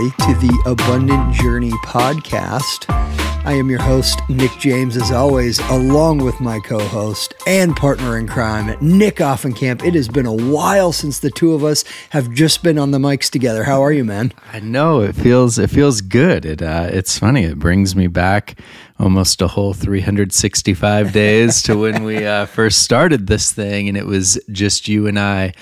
everybody, to the Abundant Journey podcast. I am your host, Nick James, as always, along with my co host and partner in crime, Nick Offenkamp. It has been a while since the two of us have just been on the mics together. How are you, man? I know it feels it feels good. It uh, it's funny. It brings me back almost a whole 365 days to when we uh, first started this thing, and it was just you and I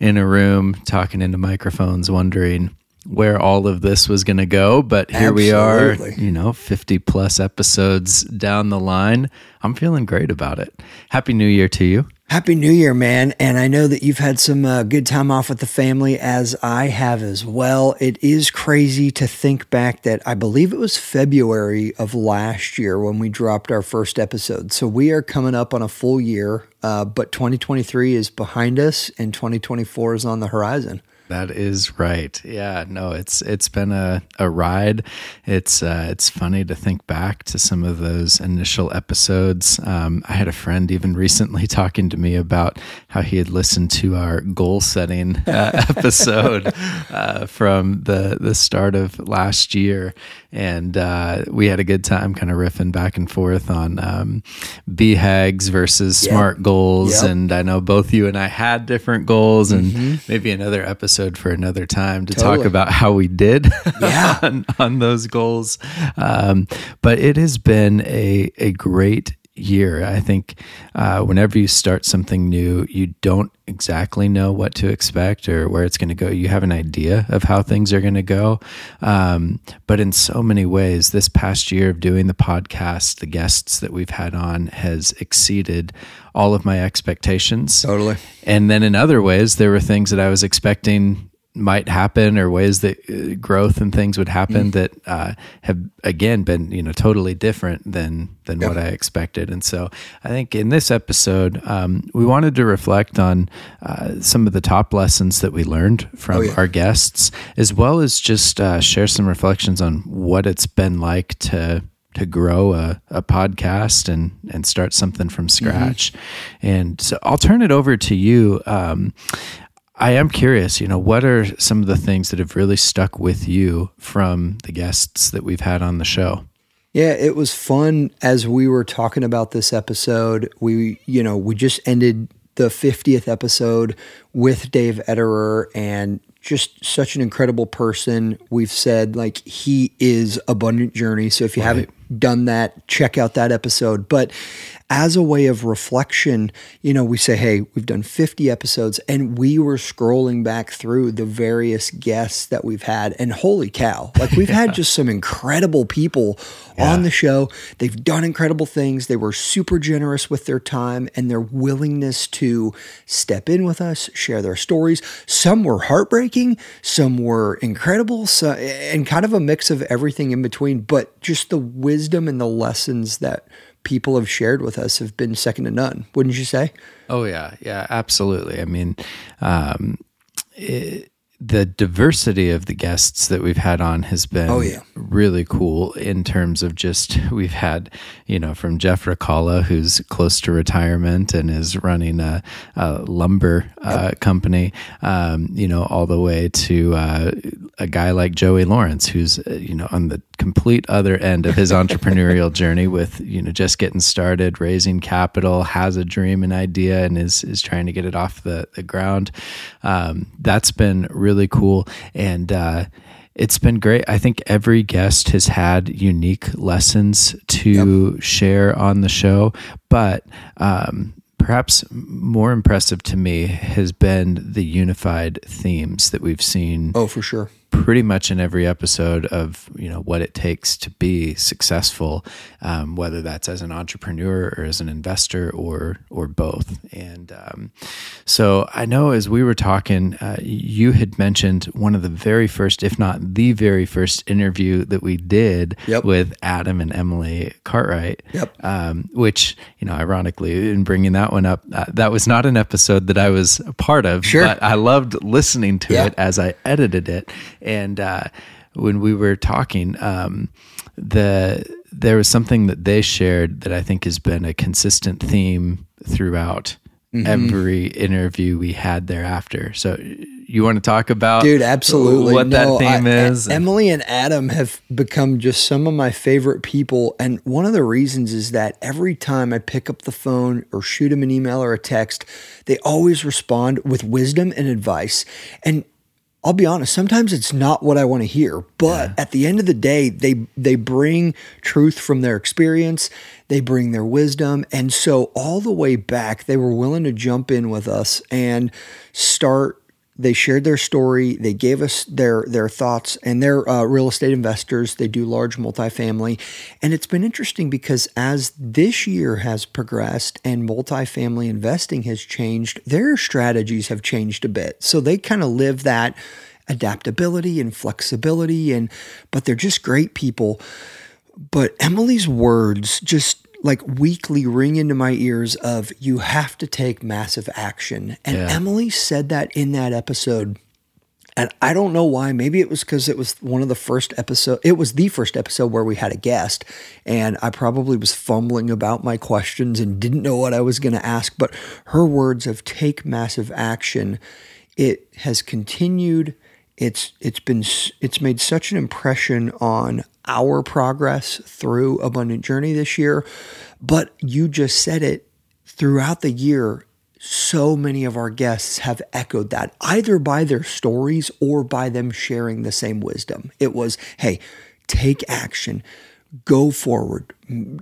in a room talking into microphones, wondering where all of this was going to go. But here Absolutely. we are, you know, 50 plus episodes down the line. I'm feeling great about it. Happy New Year to you. Happy New Year, man. And I know that you've had some uh, good time off with the family, as I have as well. It is crazy to think back that I believe it was February of last year when we dropped our first episode. So we are coming up on a full year, uh, but 2023 is behind us and 2024 is on the horizon. That is right. Yeah, no, it's it's been a, a ride. It's uh, it's funny to think back to some of those initial episodes. Um, I had a friend even recently talking to me about how he had listened to our goal setting uh, episode uh, from the the start of last year, and uh, we had a good time kind of riffing back and forth on um, BHAGs versus yep. SMART goals. Yep. And I know both you and I had different goals, and mm-hmm. maybe another episode for another time to totally. talk about how we did yeah. on, on, those goals. Um, but it has been a, a great year. I think uh, whenever you start something new, you don't exactly know what to expect or where it's going to go. You have an idea of how things are going to go. Um, but in so many ways, this past year of doing the podcast, the guests that we've had on has exceeded all of my expectations. Totally. And then in other ways, there were things that I was expecting might happen or ways that uh, growth and things would happen mm. that uh, have again been you know totally different than than yep. what I expected. And so I think in this episode um, we wanted to reflect on uh, some of the top lessons that we learned from oh, yeah. our guests, as well as just uh, share some reflections on what it's been like to to grow a, a podcast and and start something from mm-hmm. scratch. Mm-hmm. And so I'll turn it over to you. Um, I am curious, you know, what are some of the things that have really stuck with you from the guests that we've had on the show? Yeah, it was fun as we were talking about this episode. We, you know, we just ended the 50th episode with Dave Ederer and just such an incredible person. We've said like he is abundant journey. So if you right. haven't done that, check out that episode. But as a way of reflection, you know, we say, hey, we've done 50 episodes and we were scrolling back through the various guests that we've had. And holy cow, like we've yeah. had just some incredible people yeah. on the show. They've done incredible things. They were super generous with their time and their willingness to step in with us, share their stories. Some were heartbreaking, some were incredible, so, and kind of a mix of everything in between. But just the wisdom and the lessons that people have shared with us have been second to none, wouldn't you say? Oh yeah, yeah, absolutely. I mean, um, it, the diversity of the guests that we've had on has been oh, yeah. really cool in terms of just we've had you know from Jeff Ricala who's close to retirement and is running a, a lumber uh, yep. company um, you know all the way to uh, a guy like Joey Lawrence who's uh, you know on the complete other end of his entrepreneurial journey with you know just getting started raising capital has a dream and idea and is is trying to get it off the, the ground um, that's been really cool. And uh, it's been great. I think every guest has had unique lessons to yep. share on the show, but um, perhaps more impressive to me has been the unified themes that we've seen. Oh, for sure pretty much in every episode of you know what it takes to be successful, um, whether that's as an entrepreneur or as an investor or or both. And um, so I know as we were talking, uh, you had mentioned one of the very first, if not the very first interview that we did yep. with Adam and Emily Cartwright. Yep. Um, which you know, ironically, in bringing that one up, uh, that was not an episode that I was a part of. Sure. But I loved listening to yeah. it as I edited it and uh, when we were talking, um, the there was something that they shared that I think has been a consistent theme throughout mm-hmm. every interview we had thereafter. So you want to talk about, dude? Absolutely, what No, that theme I- is? Emily and Adam have become just some of my favorite people, and one of the reasons is that every time I pick up the phone or shoot them an email or a text, they always respond with wisdom and advice. And I'll be honest, sometimes it's not what I want to hear, but at the end of the day, they they bring truth from their experience, they bring their wisdom, and so all the way back, they were willing to jump in with us and start they shared their story. They gave us their their thoughts, and they're uh, real estate investors. They do large multifamily, and it's been interesting because as this year has progressed and multifamily investing has changed, their strategies have changed a bit. So they kind of live that adaptability and flexibility, and but they're just great people. But Emily's words just like weekly ring into my ears of you have to take massive action. And Yeah. Emily said that in that episode. And I don't know why. Maybe it was because it was one of the first episode. It was the first episode where we had a guest, and I probably was fumbling about my questions and didn't know what I was going to ask. But her words of "take massive action," it has continued. It's it's been it's made such an impression on our progress through Abundant Journey this year. But you just said it throughout the year so many of our guests have echoed that either by their stories or by them sharing the same wisdom. It was, hey, take action, go forward.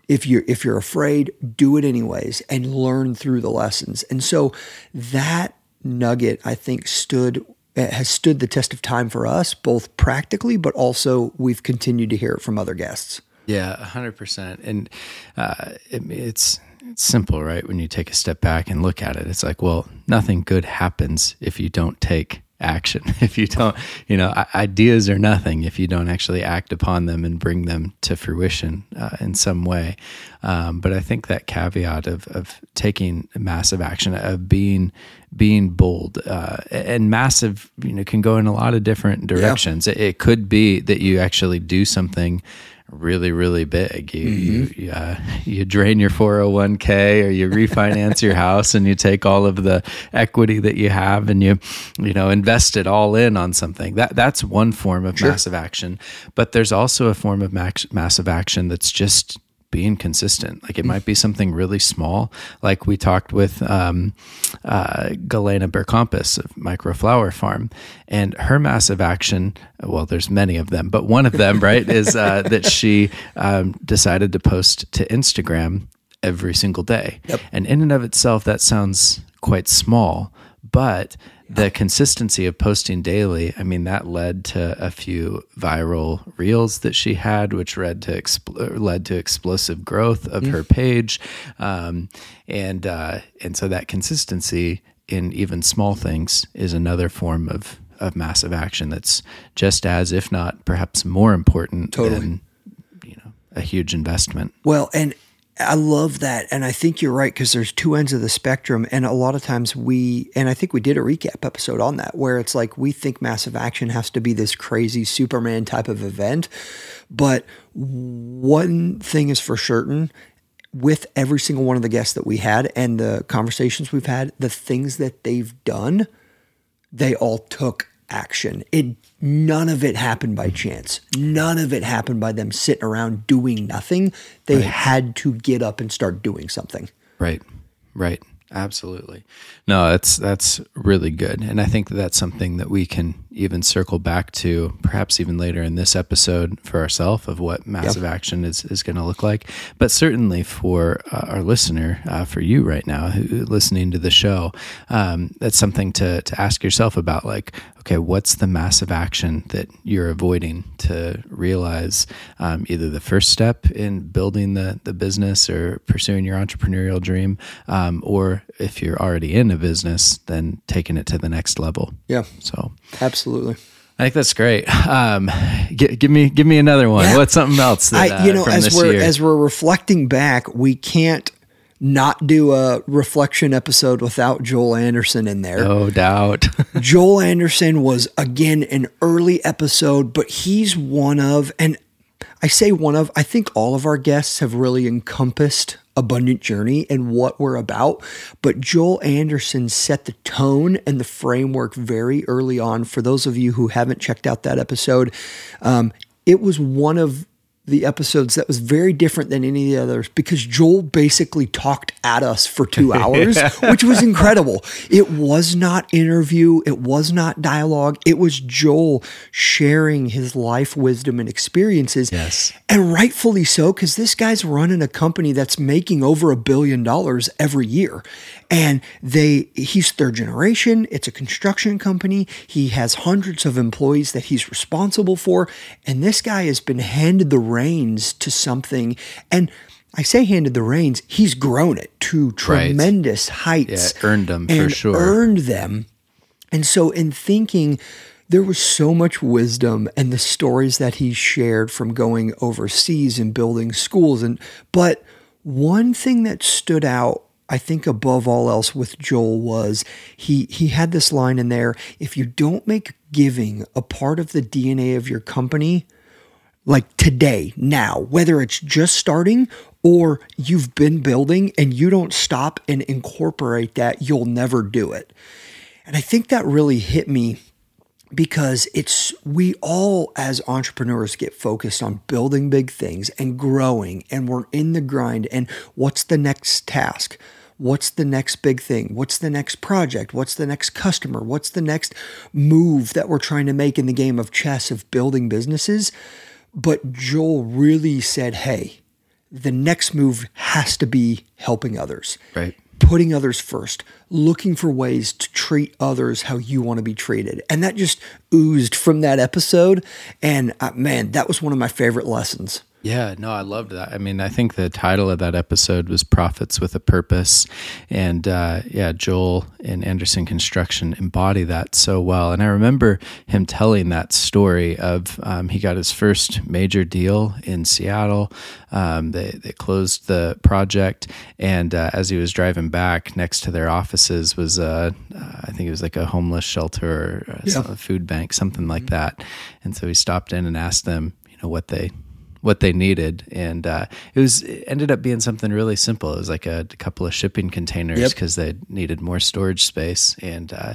If you're if you're afraid, do it anyways and learn through the lessons. And so that nugget I think stood has stood the test of time for us, both practically, but also we've continued to hear it from other guests. Yeah, hundred percent. And uh, it, it's it's simple, right? When you take a step back and look at it, it's like, well, nothing good happens if you don't take action. If you don't, you know, ideas are nothing if you don't actually act upon them and bring them to fruition uh, in some way. Um, but I think that caveat of of taking massive action, of being being bold uh, and massive, you know, can go in a lot of different directions. It, it could be that you actually do something really really big. You you you, uh, you drain your 401k or you refinance your house and you take all of the equity that you have and you you know invest it all in on something. That that's one form of massive action. But there's also a form of max, massive action that's just being consistent. Like it might be something really small, like we talked with um, uh, Galena Bercampus of Microflower Farm, and her massive action. Well, there's many of them, but one of them, right, is uh, that she um, decided to post to Instagram every single day. And in and of itself, that sounds quite small, but the consistency of posting daily, I mean, that led to a few viral reels that she had, which led to expl- led to explosive growth of her page, um, and uh, and so that consistency in even small things is another form of of massive action that's just as, if not perhaps more important Totally. than you know a huge investment. Well, and I love that. And I think you're right because there's two ends of the spectrum. And a lot of times we, and I think we did a recap episode on that, where it's like we think massive action has to be this crazy Superman type of event. But one thing is for certain with every single one of the guests that we had and the conversations we've had, the things that they've done, they all took action. It none of it happened by chance. None of it happened by them sitting around doing nothing. They had to get up and start doing something. Right. Right. Absolutely. No, that's that's really good. And I think that that's something that we can even circle back to perhaps even later in this episode for ourselves of what massive action is, is going to look like. But certainly for uh, our listener, uh, for you right now who listening to the show, um, that's something to, to ask yourself about like, okay, what's the massive action that you're avoiding to realize um, either the first step in building the, the business or pursuing your entrepreneurial dream, um, or if you're already in a business, then taking it to the next level. Yeah, So absolutely. I think that's great. Um, gi- give me give me another one. Yeah. What's something else that I, you uh, know, as we're year? as we're reflecting back, we can't not do a reflection episode without Joel Anderson in there. no doubt. Joel Anderson was again an early episode, but he's one of, and I say one of, I think all of our guests have really encompassed abundant journey and what we're about. But Joel Anderson set the tone and the framework very early on. For those of you who haven't checked out that episode, um, it was one of the episodes that was very different than any of the others because Joel basically talked at us for two hours, which was incredible. It was not interview, it was not dialogue. It was Joel sharing his life wisdom and experiences. Yes. And rightfully so, because this guy's running a company that's making over a billion dollars every year. And they he's third generation. It's a construction company. He has hundreds of employees that he's responsible for. And this guy has been handed the reins to something. And I say handed the reins, he's grown it to tremendous heights. Yeah, earned them for sure. Earned them. And so in thinking, there was so much wisdom and the stories that he shared from going overseas and building schools and but one thing that stood out I think above all else with Joel was he he had this line in there if you don't make giving a part of the DNA of your company like today now whether it's just starting or you've been building and you don't stop and incorporate that you'll never do it. And I think that really hit me because it's we all as entrepreneurs get focused on building big things and growing and we're in the grind and what's the next task? What's the next big thing? What's the next project? What's the next customer? What's the next move that we're trying to make in the game of chess of building businesses but Joel really said hey the next move has to be helping others right putting others first, looking for ways to treat others how you want to be treated. And that just oozed from that episode. And uh, man, that was one of my favorite lessons. Yeah, no, I loved that. I mean, I think the title of that episode was Profits with a Purpose. And uh, yeah, Joel and Anderson Construction embody that so well. And I remember him telling that story of um, he got his first major deal in Seattle. Um, they, they closed the project. And uh, as he was driving back next to their offices was, uh, I think it was like a homeless shelter or a, Yeah. a food bank, something like that. And so he stopped in and asked them, you know, what they what they needed, and uh, it was it ended up being something really simple. It was like a, couple of shipping containers Yep. because they needed more storage space, and uh,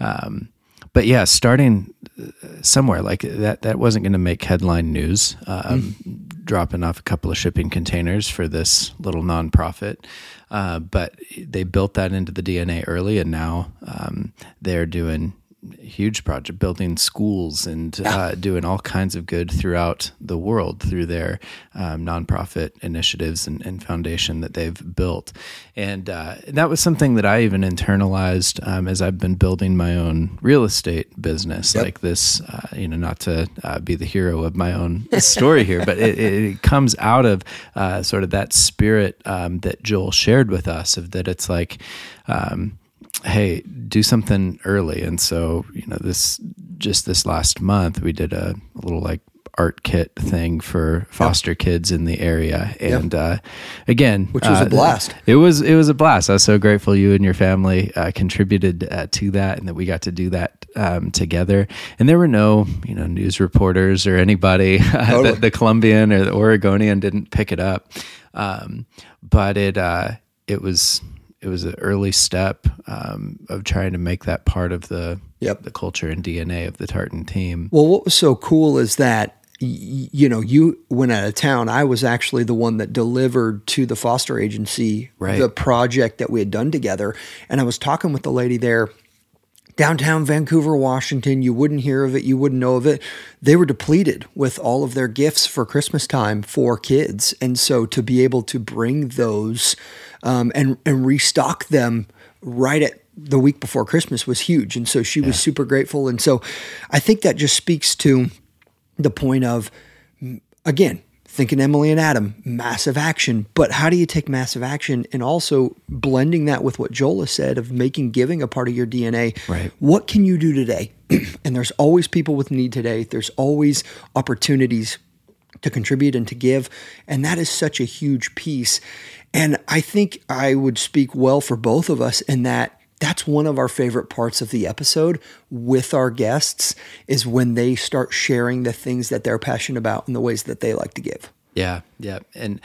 um, but yeah, starting uh, somewhere like that that wasn't going to make headline news. Um, Dropping off a couple of shipping containers for this little nonprofit, uh, but they built that into the DNA early, and now um, they're doing huge project building schools and uh, doing all kinds of good throughout the world through their um, nonprofit initiatives and, and foundation that they've built. And uh, that was something that i even internalized um, as i've been building my own real estate business. Yep. like this uh, you know not to uh, be the hero of my own story here but it, it comes out of uh, sort of that spirit um, that joel shared with us of that it's like um, hey do something early. And so you know this just this last month we did a, a little like art kit thing for foster kids in the area. And uh, again Which was a uh, blast. it was it was a blast. I was so grateful you and your family uh, contributed uh, to that and that we got to do that um, together. And there were no you know news reporters or anybody uh, Totally. the, the columbian or the oregonian didn't pick it up. Um, but it uh, it was it was an early step um, of trying to make that part of the Yep. the culture and DNA of the Tartan team. Well, what was so cool is that you know you went out of town. I was actually the one that delivered to the foster agency Right. the project that we had done together, and I was talking with the lady there. Downtown Vancouver, Washington, you wouldn't hear of it, you wouldn't know of it. They were depleted with all of their gifts for Christmas time for kids. And so to be able to bring those um, and, and restock them right at the week before Christmas was huge. And so she was super grateful. And so I think that just speaks to the point of, again, thinking Emily and Adam, massive action. But how do you take massive action and also blending that with what Joel has said of making giving a part of your DNA? Right. What can you do today? and there's always people with need today. There's always opportunities to contribute and to give. And that is such a huge piece. And I think I would speak well for both of us in that that's one of our favorite parts of the episode with our guests is when they start sharing the things that they're passionate about and the ways that they like to give. Yeah, yeah, and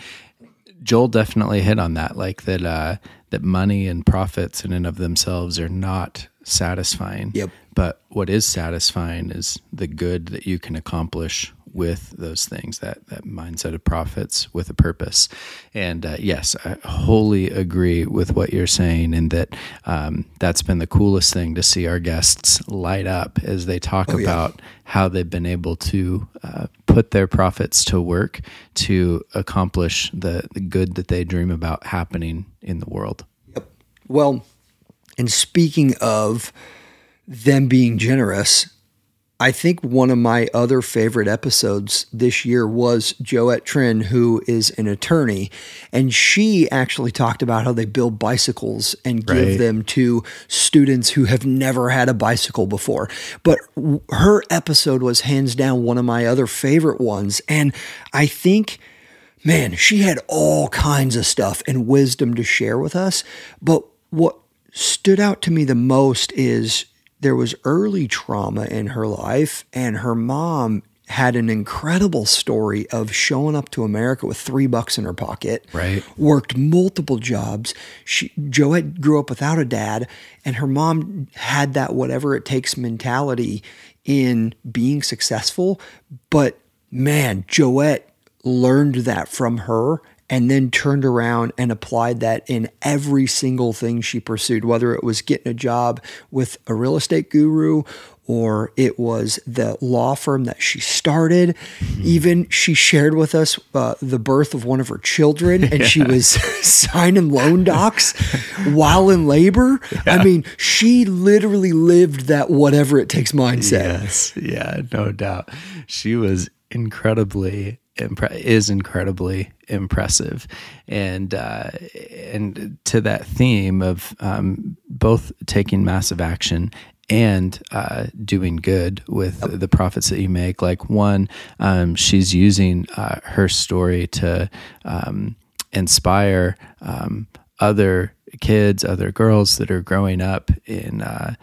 Joel definitely hit on that, like that uh, that money and profits in and of themselves are not satisfying. Yep. But what is satisfying is the good that you can accomplish with those things that that mindset of profits with a purpose and uh, yes i wholly agree with what you're saying and that um, that's been the coolest thing to see our guests light up as they talk Oh, yeah. about how they've been able to uh, put their profits to work to accomplish the, the good that they dream about happening in the world Yep. Well, and speaking of them being generous, I think one of my other favorite episodes this year was Joette Trin, who is an attorney, and she actually talked about how they build bicycles and give Right. them to students who have never had a bicycle before. But her episode was hands down one of my other favorite ones, and I think man, she had all kinds of stuff and wisdom to share with us. But what stood out to me the most is there was early trauma in her life, and her mom had an incredible story of showing up to America with three bucks in her pocket. Right. Worked multiple jobs. She Joette grew up without a dad, and her mom had that whatever it takes mentality in being successful. But man, Joette learned that from her and then turned around and applied that in every single thing she pursued, whether it was getting a job with a real estate guru or it was the law firm that she started. Even she shared with us uh, the birth of one of her children and she was signing loan docs while in labor. I mean, she literally lived that whatever it takes mindset. Yes, yeah, no doubt. She was incredibly impre- is incredibly impressive, and uh, and to that theme of um, both taking massive action and uh, doing good with the profits that you make. Like one, um, she's using uh, her story to um, inspire um, other kids, other girls that are growing up in. Uh,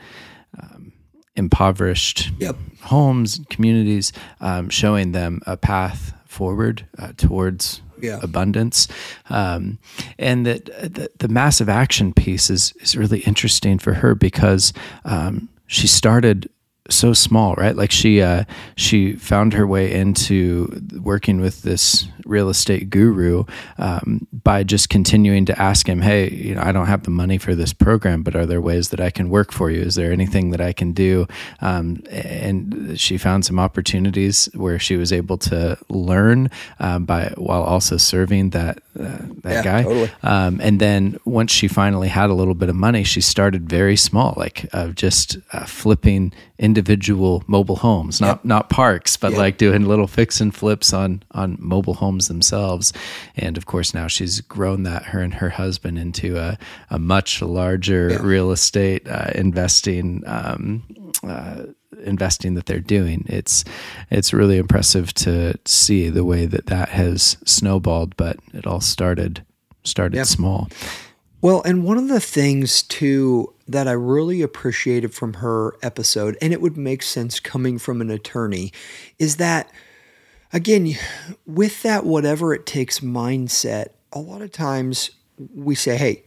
impoverished Yep. homes, communities, um, showing them a path forward uh, towards Yeah. abundance. Um, and that the, the massive action piece is, is really interesting for her because um, she started so small, right? Like she uh, she found her way into working with this real estate guru um, by just continuing to ask him, "Hey, you know, I don't have the money for this program, but are there ways that I can work for you? Is there anything that I can do?" Um, and she found some opportunities where she was able to learn um, by while also serving that uh, that Yeah, guy. totally. Um, and then once she finally had a little bit of money, she started very small, like just uh, flipping individual mobile homes, not not parks, but Yep. like doing little fix and flips on on mobile homes themselves. And of course, now she's grown that her and her husband into a, a much larger real estate uh, investing. Um, uh, investing that they're doing it's it's really impressive to see the way that that has snowballed but it all started started Yeah. small Well, and one of the things too that I really appreciated from her episode, and it would make sense coming from an attorney, is that again, with that whatever it takes mindset, a lot of times we say, hey,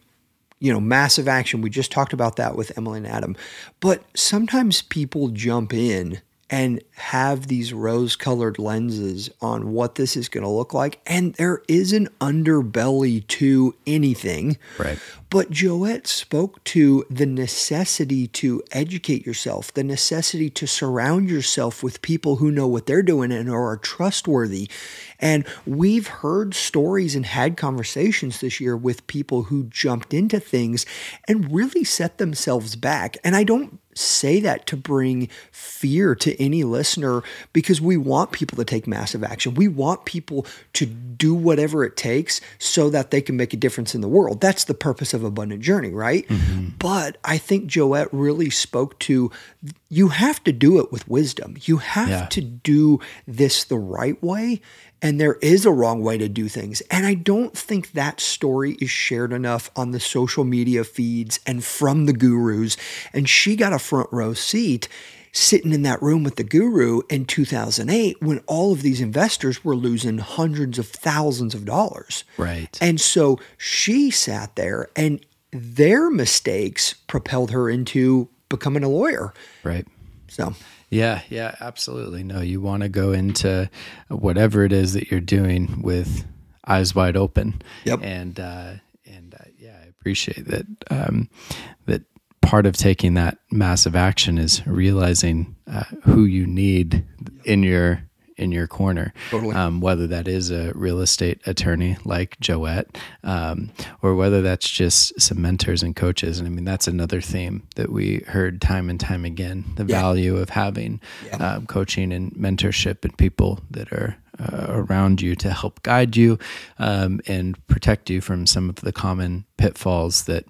you know, massive action. We just talked about that with Emily and Adam. But sometimes people jump in and have these rose colored lenses on what this is going to look like. And there is an underbelly to anything. Right. But Joette spoke to the necessity to educate yourself, the necessity to surround yourself with people who know what they're doing and are trustworthy. And we've heard stories and had conversations this year with people who jumped into things and really set themselves back. And I don't say that to bring fear to any listener because we want people to take massive action. We want people to do whatever it takes so that they can make a difference in the world. That's the purpose of Abundant Journey, right? Mm-hmm. But I think Joette really spoke to you have to do it with wisdom. You have Yeah. to do this the right way. And there is a wrong way to do things. And I don't think that story is shared enough on the social media feeds and from the gurus. And she got a front row seat sitting in that room with the guru in 2008 when all of these investors were losing hundreds of thousands of dollars. Right. And so she sat there and their mistakes propelled her into becoming a lawyer. Right. So, yeah, yeah, absolutely. No, you want to go into whatever it is that you're doing with eyes wide open. Yep. And uh, and uh, yeah, I appreciate that. Um, that part of taking that massive action is realizing uh, who you need in your in your corner, Totally. um, whether that is a real estate attorney like Joette, um, or whether that's just some mentors and coaches. And I mean, that's another theme that we heard time and time again: the Yeah. value of having Yeah. um, coaching and mentorship and people that are uh, around you to help guide you um, and protect you from some of the common pitfalls that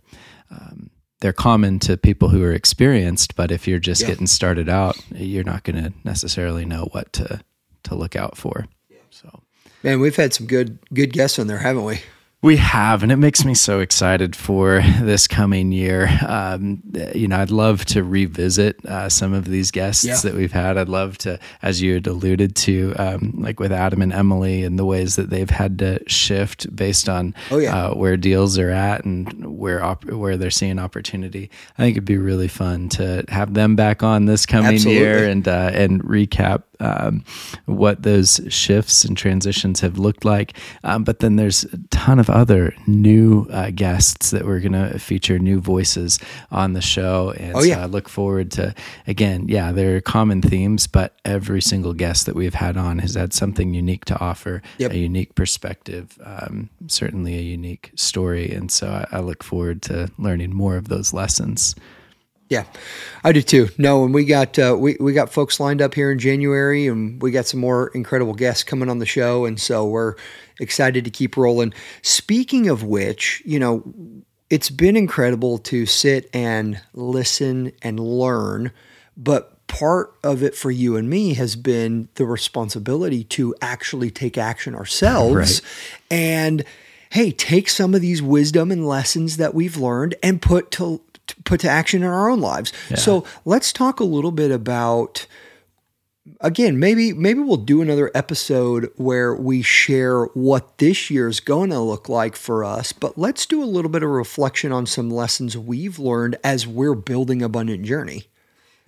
um, they're common to people who are experienced. But if you're just Yeah. getting started out, you're not going to necessarily know what to to look out for. So. man, we've had some good good guests on there, haven't we? We have, and it makes me so excited for this coming year. Um, you know, I'd love to revisit uh, some of these guests Yeah. that we've had. I'd love to, as you had alluded to, um, like with Adam and Emily, and the ways that they've had to shift based on Oh, yeah. uh, where deals are at and where op- where they're seeing opportunity. I think it'd be really fun to have them back on this coming year and uh, and recap um, what those shifts and transitions have looked like. Um, but then there's a ton of other new uh, guests that we're going to feature, new voices on the show. And Oh, yeah. so I look forward to, again, yeah, there are common themes, but every single guest that we've had on has had something unique to offer, Yep. a unique perspective, um, certainly a unique story. And so I, I look forward to learning more of those lessons. Yeah, I do too. No, and we got uh, we we got folks lined up here in January, and we got some more incredible guests coming on the show, and so we're excited to keep rolling. Speaking of which, you know, it's been incredible to sit and listen and learn, but part of it for you and me has been the responsibility to actually take action ourselves Right. and hey take some of these wisdom and lessons that we've learned and put to to put to action in our own lives. So let's talk a little bit about again maybe maybe we'll do another episode where we share what this year is going to look like for us but let's do a little bit of reflection on some lessons we've learned as we're building abundant journey.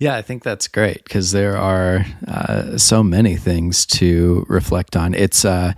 Yeah, I think that's great because there are uh, so many things to reflect on. It's uh,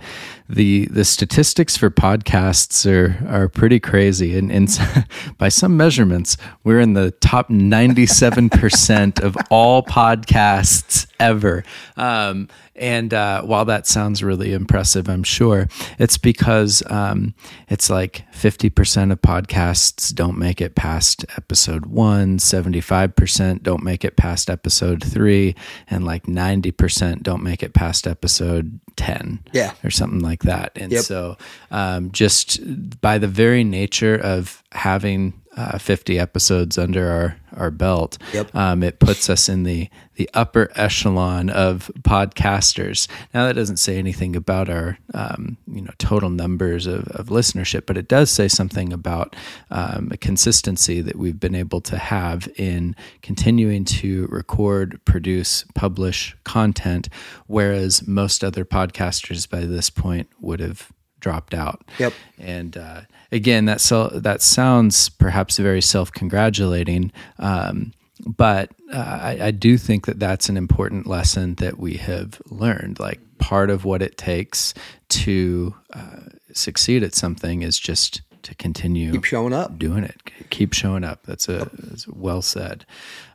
the the statistics for podcasts are are pretty crazy, and, and by some measurements, we're in the top ninety seven percent of all podcasts ever. Um, and uh, while that sounds really impressive, I'm sure it's because um, it's like 50% of podcasts don't make it past episode one, 75% don't make it past episode three, and like 90% don't make it past episode 10 Yeah. or something like that. And Yep. so, um, just by the very nature of having uh, 50 episodes under our, our belt, Yep. um, it puts us in the, the upper echelon of podcasters. Now, that doesn't say anything about our um, you know total numbers of, of listenership, but it does say something about um, a consistency that we've been able to have in continuing to record, produce, publish content, whereas most other podcasters by this point would have dropped out. Yep. And uh, again, that so, that sounds perhaps very self-congratulating, um, but uh, I, I do think that that's an important lesson that we have learned. Like part of what it takes to uh, succeed at something is just to continue keep showing up doing it. Keep showing up. That's a that's well said.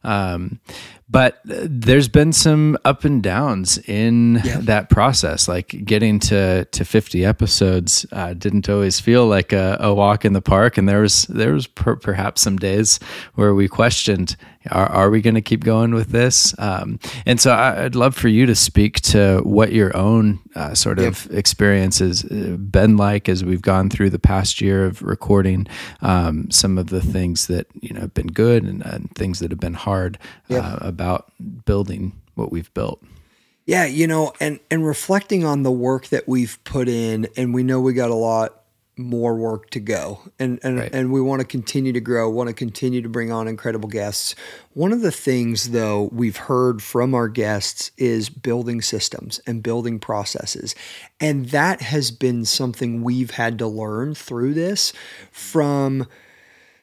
Um, but there's been some up and downs in that process. Like getting to to 50 episodes uh, didn't always feel like a, a walk in the park, and there was there was per, perhaps some days where we questioned. Are, are we going to keep going with this? Um, and so I, I'd love for you to speak to what your own uh, sort of experience has uh, been like as we've gone through the past year of recording um, some of the things that you know have been good and, and things that have been hard uh, about building what we've built. Yeah, you know, and and reflecting on the work that we've put in, and we know we got a lot more work to go and and, Right. and we want to continue to grow want to continue to bring on incredible guests one of the things though we've heard from our guests is building systems and building processes and that has been something we've had to learn through this from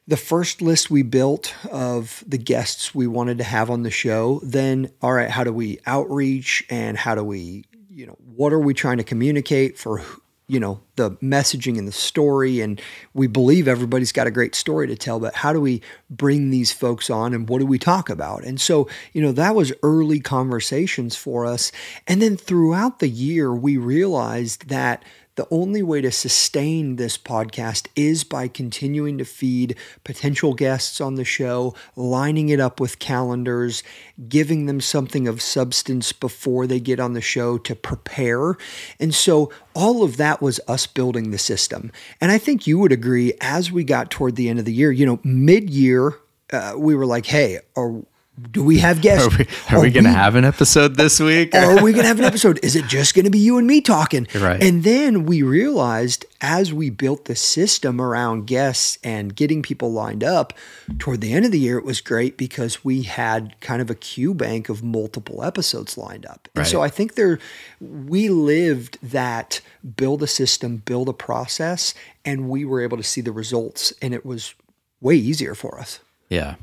the first list we built of the guests we wanted to have on the show then all right how do we outreach and how do we you know what are we trying to communicate for you know the messaging and the story? And we believe everybody's got a great story to tell but how do we bring these folks on and what do we talk about? And so you know that was early conversations for us. And then throughout the year we realized that the only way to sustain this podcast is by continuing to feed potential guests on the show, lining it up with calendars, giving them something of substance before they get on the show to prepare. And so all of that was us building the system. And I think you would agree as we got toward the end of the year, you know, mid year, uh, we were like, hey, are, do we have guests? Are we, are we going to have an episode this week? are we going to have an episode? Is it just going to be you and me talking? Right. And then we realized as we built the system around guests and getting people lined up toward the end of the year, it was great because we had kind of a queue bank of multiple episodes lined up. And so I think there, we lived that build a system, build a process, and we were able to see the results, and it was way easier for us. Yeah.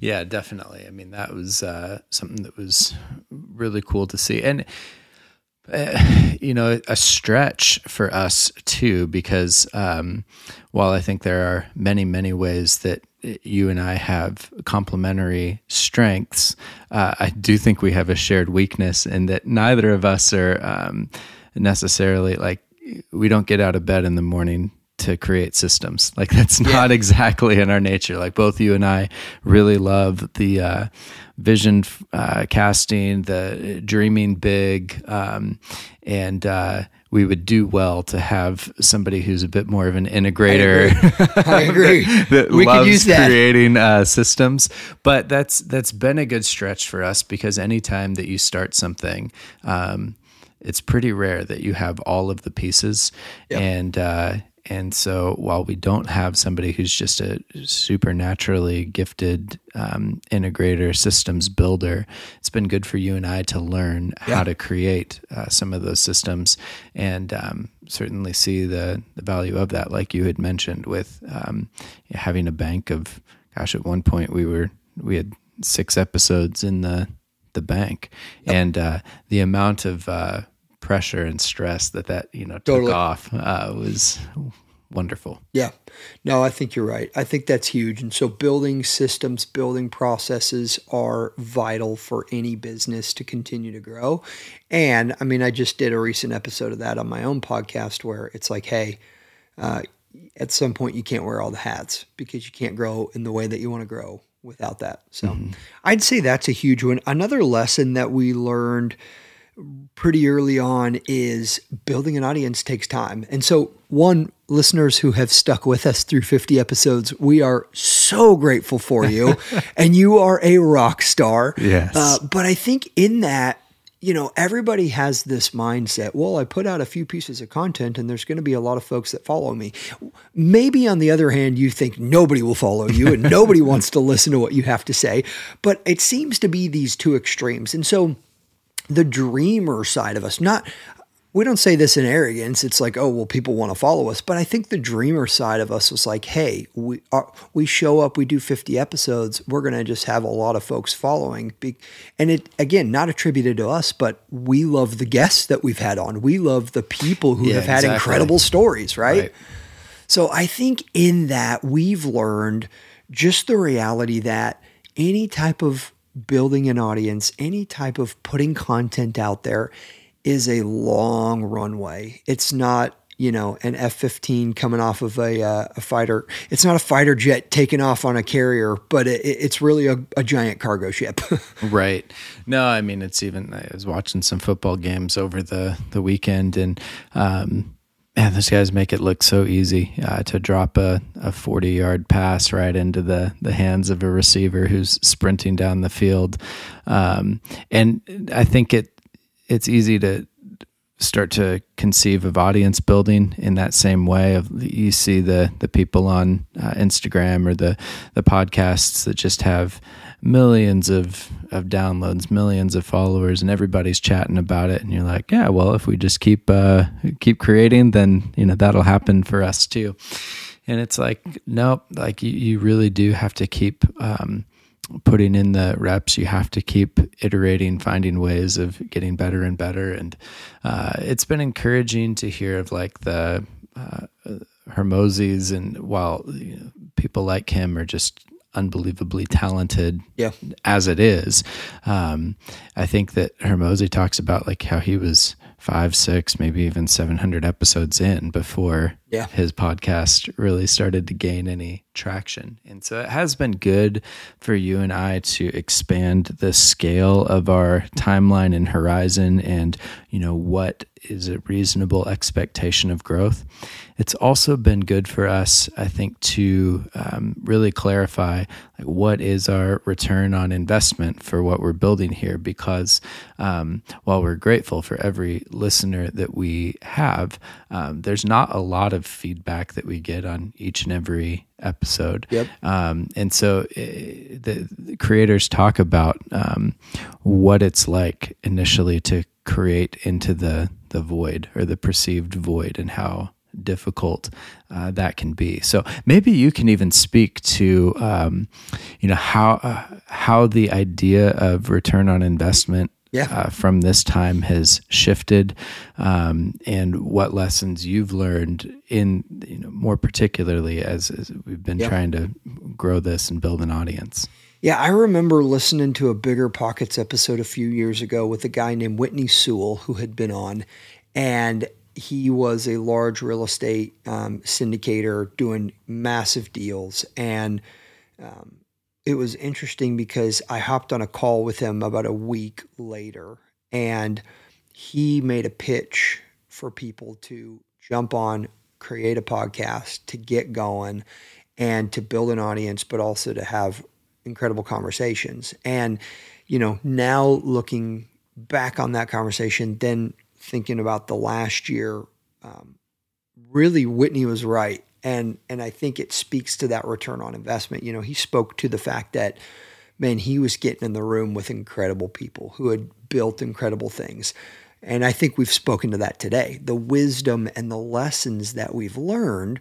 Yeah, definitely. I mean, that was uh, something that was really cool to see. And, uh, you know, a stretch for us too, because um, while I think there are many, many ways that you and I have complementary strengths, uh, I do think we have a shared weakness in that neither of us are um, necessarily like, we don't get out of bed in the morning to create systems. Like that's not exactly in our nature. Like both you and I really love the uh, vision uh, casting, the dreaming big, um, and uh, we would do well to have somebody who's a bit more of an integrator. I agree. that we loves could use that. creating uh, systems. But that's that's been a good stretch for us because anytime that you start something, um, it's pretty rare that you have all of the pieces. And uh, and so while we don't have somebody who's just a supernaturally gifted um, integrator, systems builder, it's been good for you and I to learn how to create uh, some of those systems and um, certainly see the, the value of that, like you had mentioned, with um, having a bank of, gosh, at one point we were, we had six episodes in the, the bank. And uh, the amount of uh, pressure and stress that that, you know, took Totally. off uh, was wonderful. Yeah. No, I think you're right. I think that's huge. And so building systems, building processes are vital for any business to continue to grow. And I mean, I just did a recent episode of that on my own podcast where it's like, hey, uh, at some point you can't wear all the hats because you can't grow in the way that you want to grow without that. So I'd say that's a huge one. Another lesson that we learned pretty early on is building an audience takes time. And so, one, listeners who have stuck with us through 50 episodes, we are so grateful for you. and you are a rock star. Yes. Uh, but I think in that, you know, everybody has this mindset. Well, I put out a few pieces of content and there's going to be a lot of folks that follow me. Maybe on the other hand, you think nobody will follow you and nobody wants to listen to what you have to say. But it seems to be these two extremes. And so, the dreamer side of us, not we don't say this in arrogance. It's like, oh well, people want to follow us, but I think the dreamer side of us was like, hey, we are we show up, we do fifty episodes, we're gonna just have a lot of folks following, and it again not attributed to us, but we love the guests that we've had on, we love the people who Yeah, have had exactly. incredible stories, right? Right. So I think in that we've learned just the reality that any type of building an audience, any type of putting content out there is a long runway. It's not, you know, an F 15 coming off of a, uh, a fighter. It's not a fighter jet taking off on a carrier, but it, it's really a, a giant cargo ship. Right. No, I mean it's even. I was watching some football games over the the weekend, and um, man, those guys make it look so easy uh, to drop a, a forty yard pass right into the the hands of a receiver who's sprinting down the field, um, and I think it it's easy to start to conceive of audience building in that same way of you see the the people on uh, Instagram or the the podcasts that just have millions of of downloads, millions of followers, and everybody's chatting about it. And you're like, yeah, well, if we just keep uh, keep creating, then you know that'll happen for us too. And it's like, nope, like you, you really do have to keep um, putting in the reps. You have to keep iterating, finding ways of getting better and better. And uh, it's been encouraging to hear of like the uh, Hormozi's, and while you know, people like him are just unbelievably talented yeah. as it is. Um, I think that Hormozi talks about like how he was five, six, maybe even 700 episodes in before yeah. his podcast really started to gain any traction. And so it has been good for you and I to expand the scale of our timeline and horizon and, you know, what is a reasonable expectation of growth. It's also been good for us, I think, to um, really clarify like, what is our return on investment for what we're building here. Because um, while we're grateful for every listener that we have, um, there's not a lot of feedback that we get on each and every episode. Yep. Um, and so uh, the, the, creators talk about um, what it's like initially to create into the the void or the perceived void and how difficult uh, that can be. So maybe you can even speak to, um, you know, how uh, how the idea of return on investment yeah. uh, from this time has shifted, um, and what lessons you've learned in, you know, more particularly as, as we've been yeah. trying to grow this and build an audience. Yeah, I remember listening to a Bigger Pockets episode a few years ago with a guy named Whitney Sewell who had been on, and he was a large real estate um, syndicator doing massive deals. And um, it was interesting because I hopped on a call with him about a week later, and he made a pitch for people to jump on, create a podcast, to get going, and to build an audience, but also to have incredible conversations. And, you know, now looking back on that conversation, then thinking about the last year, um, really Whitney was right. And, and I think it speaks to that return on investment. You know, he spoke to the fact that, man, he was getting in the room with incredible people who had built incredible things. And I think we've spoken to that today. The wisdom and the lessons that we've learned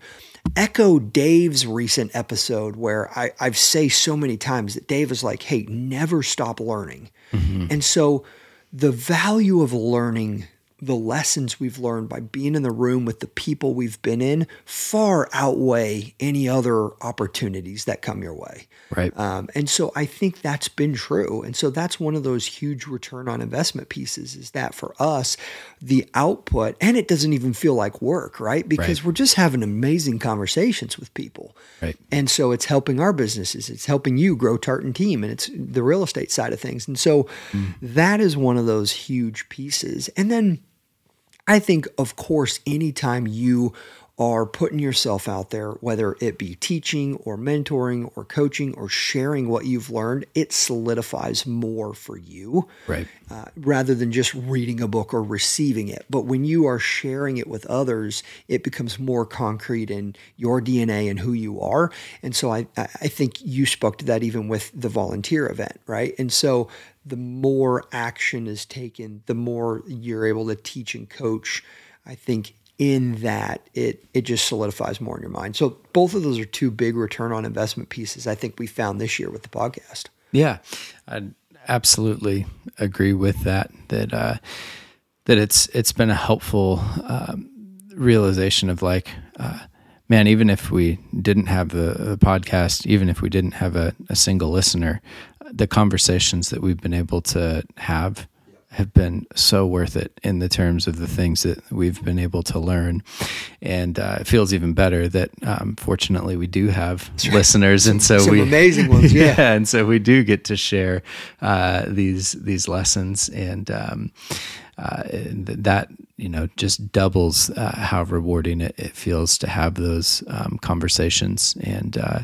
echo Dave's recent episode where I, I've say so many times that Dave is like, hey, never stop learning. Mm-hmm. And so the value of learning the lessons we've learned by being in the room with the people we've been in far outweigh any other opportunities that come your way. Right. Um, and so I think that's been true. And so that's one of those huge return on investment pieces is that for us, the output, and it doesn't even feel like work, right? Because right. we're just having amazing conversations with people. Right. And so it's helping our businesses, it's helping you grow Tartan Team, and it's the real estate side of things. And so mm. that is one of those huge pieces. And then I think, of course, anytime you are putting yourself out there, whether it be teaching or mentoring or coaching or sharing what you've learned, it solidifies more for you. Right. Uh, rather than just reading a book or receiving it. But when you are sharing it with others, it becomes more concrete in your DNA and who you are. And so I, I think you spoke to that even with the volunteer event, right? And so the more action is taken, the more you're able to teach and coach. I think in that it it just solidifies more in your mind. So both of those are two big return on investment pieces I think we found this year with the podcast. Yeah. I absolutely agree with that that uh, that it's it's been a helpful um, realization of like uh, man even if we didn't have a, a podcast even if we didn't have a, a single listener the conversations that we've been able to have have been so worth it in the terms of the things that we've been able to learn. And uh, it feels even better that um, fortunately we do have right. listeners. And so Some we amazing ones. Yeah. yeah. And so we do get to share uh, these, these lessons and, um, uh, that you know just doubles uh, how rewarding it, it, feels to have those um, conversations and uh,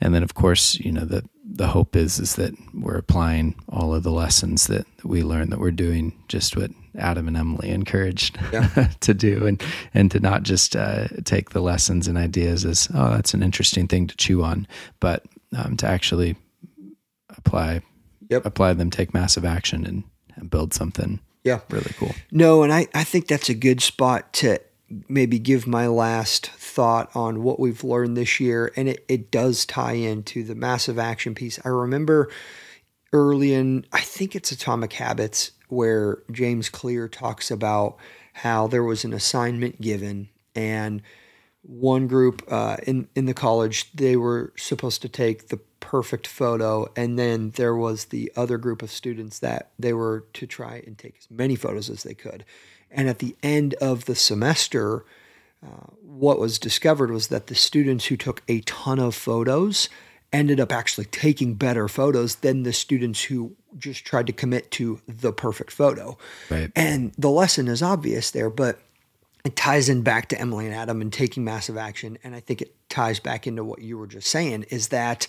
and then of course you know the the hope is is that we're applying all of the lessons that we learn that we're doing just what Adam and Emily encouraged yeah. to do, and and to not just uh, take the lessons and ideas as oh that's an interesting thing to chew on, but um, to actually apply yep. apply them, take massive action, and, and build something. Yeah, really cool. No, and I I think that's a good spot to maybe give my last thought on what we've learned this year, and it, it does tie into the massive action piece. I remember early in, I think it's Atomic Habits, where James Clear talks about how there was an assignment given, and one group uh, in in the college they were supposed to take the perfect photo, and then there was the other group of students that they were to try and take as many photos as they could. And at the end of the semester, uh, what was discovered was that the students who took a ton of photos ended up actually taking better photos than the students who just tried to commit to the perfect photo. Right. And the lesson is obvious there, but it ties in back to Emily and Adam and taking massive action. And I think it ties back into what you were just saying is that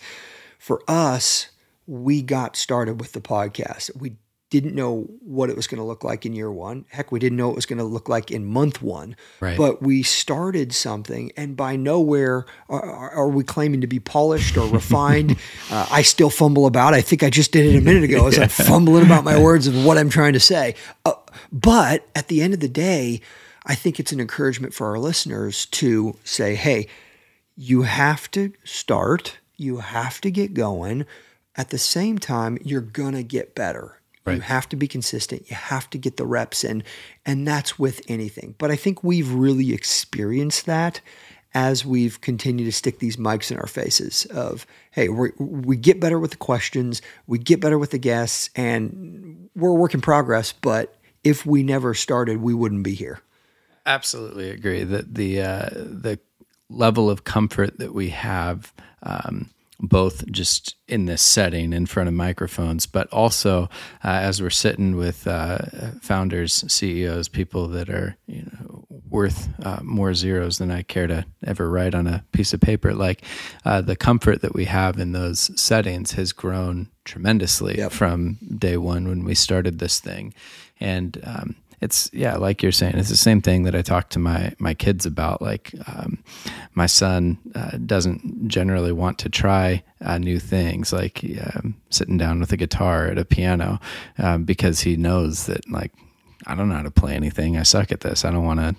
for us, we got started with the podcast. We didn't know what it was going to look like in year one. Heck, we didn't know it was going to look like in month one. Right. But we started something, and by nowhere are, are we claiming to be polished or refined. uh, I still fumble about. I think I just did it a minute ago as yeah. I'm fumbling about my words of what I'm trying to say. Uh, but at the end of the day, I think it's an encouragement for our listeners to say, "Hey, you have to start. You have to get going." At the same time, you're going to get better Right. You have to be consistent. You have to get the reps in. And that's with anything. But I think we've really experienced that as we've continued to stick these mics in our faces of, hey, we we get better with the questions, we get better with the guests, and we're a work in progress. But if we never started, we wouldn't be here. Absolutely agree that the uh, the level of comfort that we have um, both just in this setting in front of microphones, but also uh, as we're sitting with uh, founders, CEOs, people that are you know, worth uh, more zeros than I care to ever write on a piece of paper. Like uh, the comfort that we have in those settings has grown tremendously yep. from day one when we started this thing, and um, it's yeah, like you're saying, it's the same thing that I talk to my my kids about. Like um, my son uh, doesn't generally want to try uh, new things, like um, sitting down with a guitar at a piano, um, because he knows that like I don't know how to play anything. I suck at this. I don't want to.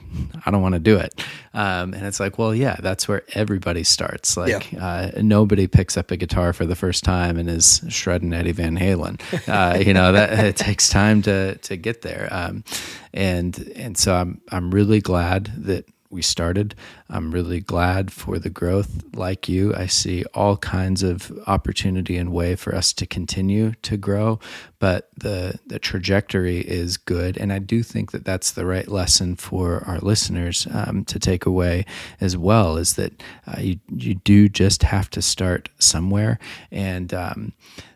I don't want to do it. Um, and it's like, well, yeah, that's where everybody starts. Like yeah. uh, nobody picks up a guitar for the first time and is shredding Eddie Van Halen. Uh, you know that it takes time to to get there. Um, and and so I'm I'm really glad that we started. I'm really glad for the growth. Like you, I see all kinds of opportunity and way for us to continue to grow, but the the trajectory is good, and I do think that that's the right lesson for our listeners um, to take away as well. Is that uh, you you do just have to start somewhere, and um,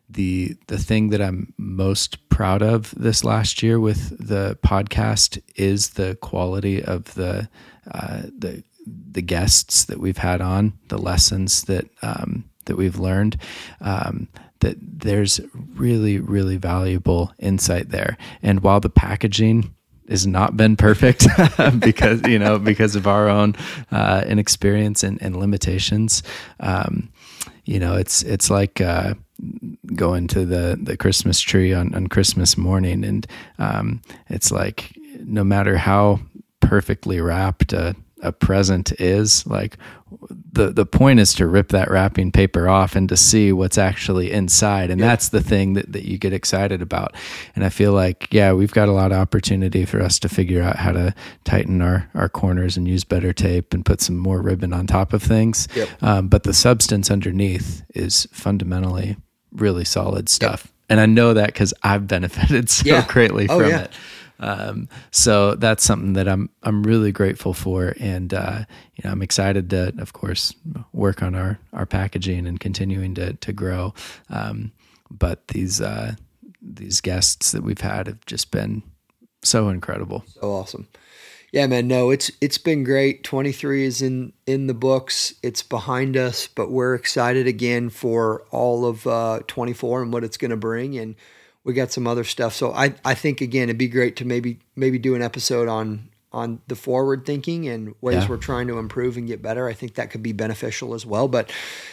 the the thing that I'm most proud of this last year with the podcast is the quality of the uh, the the guests that we've had on, the lessons that um, that we've learned. Um, that there's really really valuable insight there, and while the packaging has not been perfect because you know because of our own uh, inexperience and, and limitations. Um, you know, it's it's like uh, going to the the Christmas tree on on Christmas morning, and um, it's like no matter how perfectly wrapped a, a present is, like the the point is to rip that wrapping paper off and to see what's actually inside. And that's the thing that, that you get excited about. And i feel like yeah we've got a lot of opportunity for us to figure out how to tighten our our corners and use better tape and put some more ribbon on top of things. Yep. um, but the substance underneath is fundamentally really solid stuff yep. and i know that because i've benefited so yeah. greatly oh, from yeah. it um, so that's something that I'm I'm really grateful for, and uh, you know I'm excited to, of course, work on our our packaging and continuing to to grow. Um, but these uh, these guests that we've had have just been so incredible, so awesome. Yeah, man. No, it's it's been great. Twenty three is in in the books. It's behind us, but we're excited again for all of uh, twenty four and what it's going to bring and we got some other stuff. So I, I think again, it'd be great to maybe maybe do an episode on on the forward thinking and ways yeah. we're trying to improve and get better. I think that could be beneficial as well. But,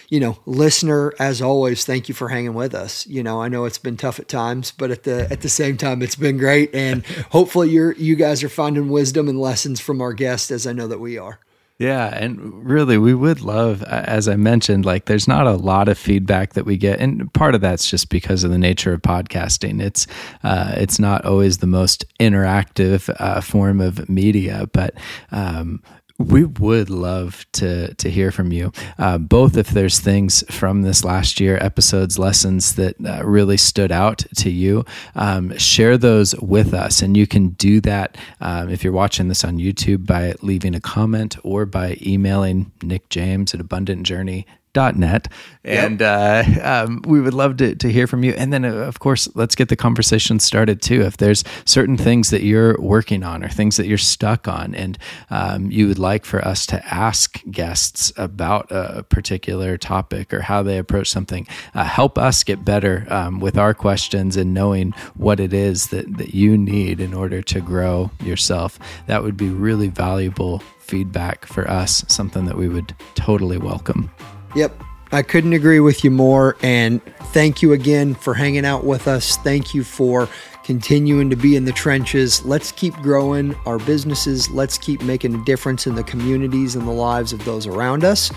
you know, listener, as always, thank you for hanging with us. You know, I know it's been tough at times, but at the at the same time, it's been great. And hopefully, you're you guys are finding wisdom and lessons from our guests, as I know that we are. Yeah, and really, we would love, as I mentioned, like there's not a lot of feedback that we get, and part of that's just because of the nature of podcasting. It's uh, it's not always the most interactive uh, form of media, but um, we would love to to hear from you, uh, both if there's things from this last year episodes, lessons that uh, really stood out to you. Um, share those with us, and you can do that um, if you're watching this on YouTube by leaving a comment or by emailing Nick James at Abundant Journey net. And yep. uh, um, we would love to, to hear from you. And then uh, of course let's get the conversation started too. If there's certain things that you're working on or things that you're stuck on and um, you would like for us to ask guests about a particular topic or how they approach something uh, help us get better um, with our questions and knowing what it is that, that you need in order to grow yourself. That would be really valuable feedback for us something that we would totally welcome Yep. I couldn't agree with you more. And thank you again for hanging out with us. Thank you for continuing to be in the trenches. Let's keep growing our businesses. Let's keep making a difference in the communities and the lives of those around us.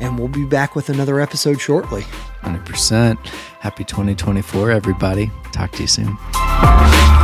And we'll be back with another episode shortly. 100%. Happy 2024, everybody. Talk to you soon.